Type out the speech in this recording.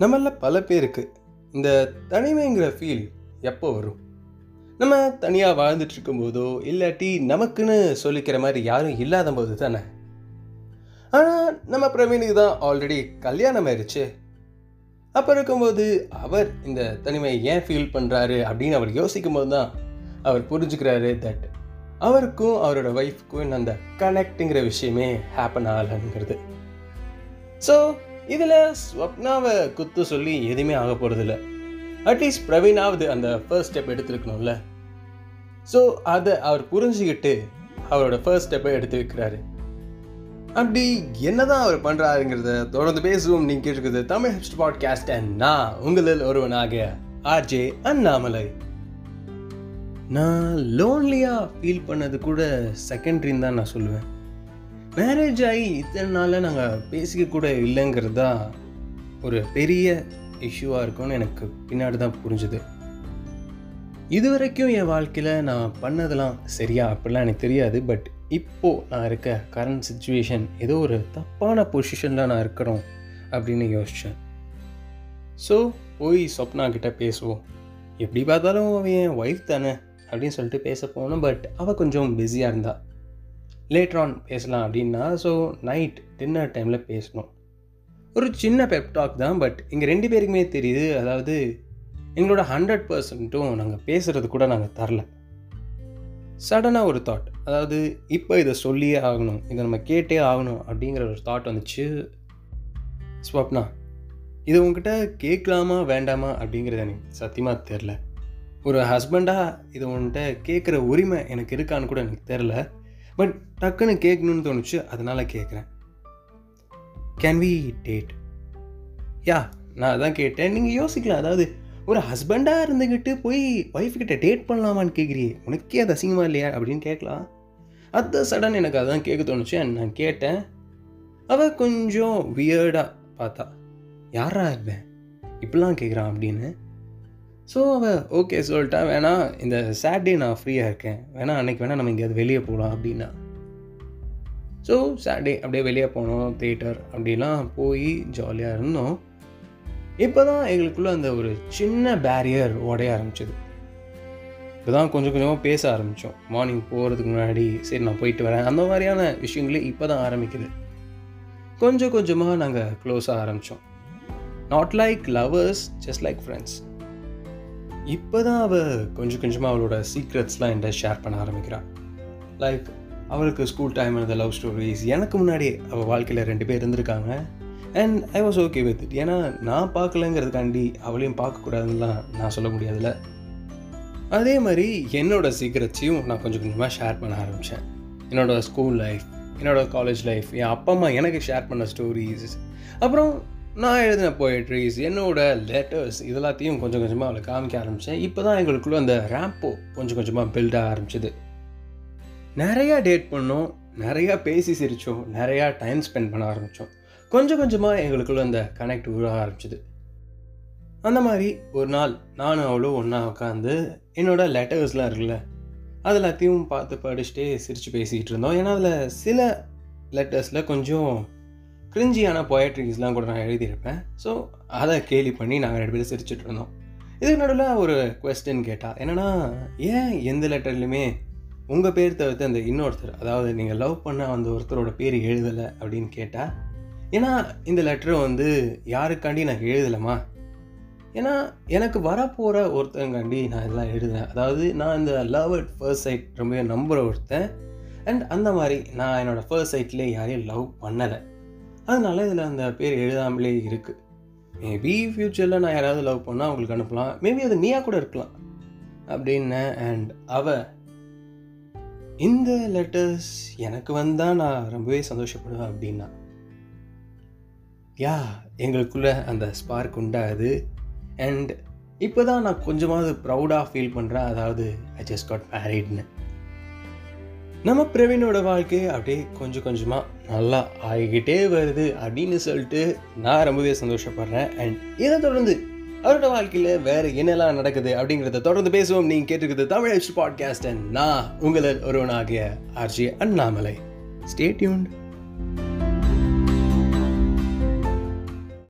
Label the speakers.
Speaker 1: நம்மள பல பேருக்கு இந்த தனிமைங்கிற ஃபீல் எப்போ வரும்? நம்ம தனியாக வாழ்ந்துட்டு இருக்கும்போதோ இல்லாட்டி நமக்குன்னு சொல்லிக்கிற மாதிரி யாரும் இல்லாத போது தானே? ஆனால் நம்ம பிரவீனுக்கு தான் ஆல்ரெடி கல்யாணம் ஆயிடுச்சு அப்போ இருக்கும்போது அவர் இந்த தனிமையை ஏன் ஃபீல் பண்ணுறாரு அப்படின்னு அவர் யோசிக்கும் போது தான் அவர் புரிஞ்சுக்கிறாரு தட் அவருக்கும் அவரோட ஒய்ஃப்க்கும் அந்த கனெக்ட்டுங்கிற விஷயமே ஹேப்பன் ஆகலைங்கிறது. ஸோ இதில் ஸ்வப்னாவை குத்து சொல்லி எதுவுமே ஆக போகிறதில்ல அட்லீஸ்ட் பிரவீனாவது அந்த ஃபர்ஸ்ட் ஸ்டெப் எடுத்துருக்கணும்ல. ஸோ அதை அவர் புரிஞ்சுக்கிட்டு அவரோட ஃபர்ஸ்ட் ஸ்டெப்பை எடுத்து வைக்கிறாரு அப்படி என்னதான் அவர் பண்ணுறாருங்கிறத தொடர்ந்து பேசுவோம். நீங்கள் கேட்டுருக்குது தமிழ் ஹிப்ஸ்ட் பாட்காஸ்ட் அண்ட் நான் உங்களில் ஒருவனாக ஆர்ஜே அண்ணாமலை. நான் லோன்லியாக ஃபீல் பண்ணது கூட செகண்ட்ரின்னு தான் நான் சொல்லுவேன். மேரேஜ் ஆகி இத்தனை நாளில் நாங்கள் பேசிக்க கூட இல்லைங்கிறது தான் ஒரு பெரிய இஷ்யூவாக இருக்கும்னு எனக்கு பின்னாடி தான் புரிஞ்சுது. இது வரைக்கும் என் வாழ்க்கையில் நான் பண்ணதெல்லாம் சரியா அப்படிலாம் எனக்கு தெரியாது. பட் இப்போது நான் இருக்க கரண்ட் சுச்சுவேஷன் ஏதோ ஒரு தப்பான பொசிஷனில் நான் இருக்கிறோம் அப்படின்னு யோசித்தேன் ஸோ போய் சொப்னா கிட்ட பேசுவோம். எப்படி பார்த்தாலும் அவன் என் ஒய்ஃப் தானே அப்படின்னு சொல்லிட்டு பேச போனோம். பட் அவள் கொஞ்சம் பிஸியாக இருந்தாள் லேட்டர் ஆன் பேசலாம் அப்படின்னா ஸோ நைட் டின்னர் டைமில் பேசணும். ஒரு சின்ன பெப்டாக் தான் பட் இங்கே ரெண்டு பேருக்குமே தெரியுது. அதாவது எங்களோட ஹண்ட்ரட் பர்சன்ட்டும் நாங்கள் பேசுகிறது கூட நாங்கள் தரல. சடனாக ஒரு தாட் அதாவது இப்போ இதை சொல்லியே ஆகணும் இதை நம்ம கேட்டே ஆகணும் அப்படிங்கிற ஒரு தாட் வந்துச்சு. ஸ்வப்னா இது உங்ககிட்ட கேட்கலாமா வேண்டாமா அப்படிங்கிறது எனக்கு சத்தியமாக தெரில. ஒரு ஹஸ்பண்டாக இது உன்கிட்ட கேட்குற உரிமை எனக்கு இருக்கான்னு கூட எனக்கு தெரில. பட் டக்குன்னு கேட்கணும்னு தோணுச்சு அதனால் கேட்குறேன். கேன் வி டேட் யா நான் அதான் கேட்டேன். நீங்கள் யோசிக்கலாம். அதாவது ஒரு ஹஸ்பண்டாக இருந்துக்கிட்டு போய் ஒய்ஃப்கிட்ட டேட் பண்ணலாமான்னு கேட்குறியே உனக்கே அது அசிங்கமாக இல்லையா? அப்படின்னு கேட்கலாம். அது சடன் எனக்கு அதான் கேட்க தோணுச்சு. நான் கேட்டேன். அவள் கொஞ்சம் வியர்டாக பார்த்தா யாரா இருப்பேன் இப்படிலாம் கேட்குறான் அப்படின்னு. ஸோ அவள் ஓகே சொல்லிட்டா வேணா இந்த சாட்டர்டே நான் ஃப்ரீயாக இருக்கேன். வேணா அன்னைக்கு வேணா நம்ம எங்கேயாவது வெளியே போகலாம் அப்படின்னா. ஸோ சாட்டர்டே அப்படியே வெளியே போனோம் தேட்டர் அப்படிலாம் போய் ஜாலியாக இருந்தோம். இப்போ தான் எங்களுக்குள்ளே அந்த ஒரு சின்ன பேரியர் உடைய ஆரம்பிச்சிது. இப்போ தான் கொஞ்சம் கொஞ்சமாக பேச ஆரம்பித்தோம் மார்னிங் போகிறதுக்கு முன்னாடி சரி நான் போயிட்டு வரேன். அந்த மாதிரியான விஷயங்களே இப்போ தான் ஆரம்பிக்குது. கொஞ்சம் கொஞ்சமாக நாங்கள் க்ளோஸாக ஆரம்பித்தோம் not like lovers just like friends இப்போ தான் அவள் கொஞ்சம் கொஞ்சமாக அவளோட சீக்ரெட்ஸ்லாம் என்கிட்ட ஷேர் பண்ண ஆரம்பிக்கிறாள் லைக் அவளுக்கு ஸ்கூல் டைம் இருந்த லவ் ஸ்டோரிஸ் எனக்கு முன்னாடி அவள் வாழ்க்கையில் ரெண்டு பேர் இருந்திருக்காங்க. And I was okay with it ஏன்னா நான் பார்க்கலங்கிறதுக்காண்டி அவளையும் பார்க்கக்கூடாதுன்னுலாம் நான் சொல்ல முடியாதுல்ல. அதே மாதிரி என்னோட சீக்ரெட்ஸையும் நான் கொஞ்சம் கொஞ்சமாக ஷேர் பண்ண ஆரம்பித்தேன் என்னோடய ஸ்கூல் லைஃப் என்னோட காலேஜ் லைஃப் என் அப்பா அம்மா எனக்கு ஷேர் பண்ண ஸ்டோரிஸ் அப்புறம் நான் எழுதின போயட்ரிஸ் என்னோட லெட்டர்ஸ் இதெல்லாத்தையும் கொஞ்சம் கொஞ்சமாக அவளை காமிக்க ஆரம்பித்தேன் இப்போ தான் எங்களுக்குள்ள அந்த ரேம்போ கொஞ்சம் கொஞ்சமாக பில்ட் ஆக ஆரம்பிச்சது. நிறையா டேட் பண்ணோம் நிறையா பேசி சிரித்தோம் நிறையா டைம் ஸ்பெண்ட் பண்ண ஆரம்பித்தோம் கொஞ்சம் கொஞ்சமாக எங்களுக்குள்ள அந்த கனெக்ட் உருவாக ஆரம்பிச்சிது. அந்த மாதிரி ஒரு நாள் நானும் அவளும் ஒன்றா உட்காந்து என்னோட லெட்டர்ஸ்லாம் இருக்குல்ல அது எல்லாத்தையும் பார்த்து படிச்சுட்டே சிரித்து பேசிக்கிட்டு இருந்தோம். ஏன்னா அதில் சில லெட்டர்ஸில் கொஞ்சம் கிரிஞ்சியான பொயட்ரிஸ்லாம் கூட நான் எழுதியிருப்பேன். ஸோ அதை கேலி பண்ணி நாங்கள் ரெண்டு பேரும் சிரிச்சுட்டு இருந்தோம். இதுக்கு நடுவில் ஒரு கொஸ்டின் கேட்டால் என்னென்னா ஏன் எந்த லெட்டர்லையுமே உங்கள் பேர் தவிர்த்து அந்த இன்னொருத்தர் அதாவது நீங்கள் லவ் பண்ண அந்த ஒருத்தரோட பேர் எழுதலை அப்படின்னு கேட்டால் ஏன்னா இந்த லெட்டரை வந்து யாருக்காண்டி நான் எழுதலைம்மா ஏன்னா எனக்கு வரப்போகிற ஒருத்தங்காண்டி நான் இதெல்லாம் எழுதுனேன் அதாவது நான் இந்த லவ் அட் ஃபர்ஸ்ட் சைட் ரொம்ப நம்புகிற ஒருத்தன். அண்ட் அந்த மாதிரி நான் என்னோடய ஃபர்ஸ்ட் சைட்லேயே யாரையும் லவ் பண்ணலை. அதனால இதில் அந்த பேர் எழுதாமலே இருக்குது மேபி ஃப்யூச்சரில் நான் யாராவது லவ் பண்ணால் அவங்களுக்கு அனுப்பலாம். மேபி அது நீயா கூட இருக்கலாம். அப்படின்னு அண்ட் அவ இந்த லெட்டர்ஸ் எனக்கு வந்தால் நான் ரொம்பவே சந்தோஷப்படுவேன் அப்படின்னா. யா எங்களுக்குள்ள அந்த ஸ்பார்க் உண்டாகுது அண்ட் இப்போ தான் நான் கொஞ்சமாவது ப்ரௌடாக ஃபீல் பண்ணுறேன் அதாவது ஐ ஜஸ்ட் காட் மேரிட்னு நம்ம பிரவீனோட வாழ்க்கை அப்படியே கொஞ்சம் கொஞ்சமாக நல்லா ஆகிக்கிட்டே வருது அப்படின்னு சொல்லிட்டு நான் ரொம்பவே சந்தோஷப்படுறேன். அண்ட் இதை தொடர்ந்து அவரோட வாழ்க்கையில் வேறு என்னெல்லாம் நடக்குது அப்படிங்கிறத தொடர்ந்து பேசுவோம். நீங்கள் கேட்டுருக்குது தமிழ் ஹெச் பாட்காஸ்ட் அண்ட் நான் உங்களில் ஒருவனாகிய ஆர்ஜி அண்ணாமலை. ஸ்டேட்யூன்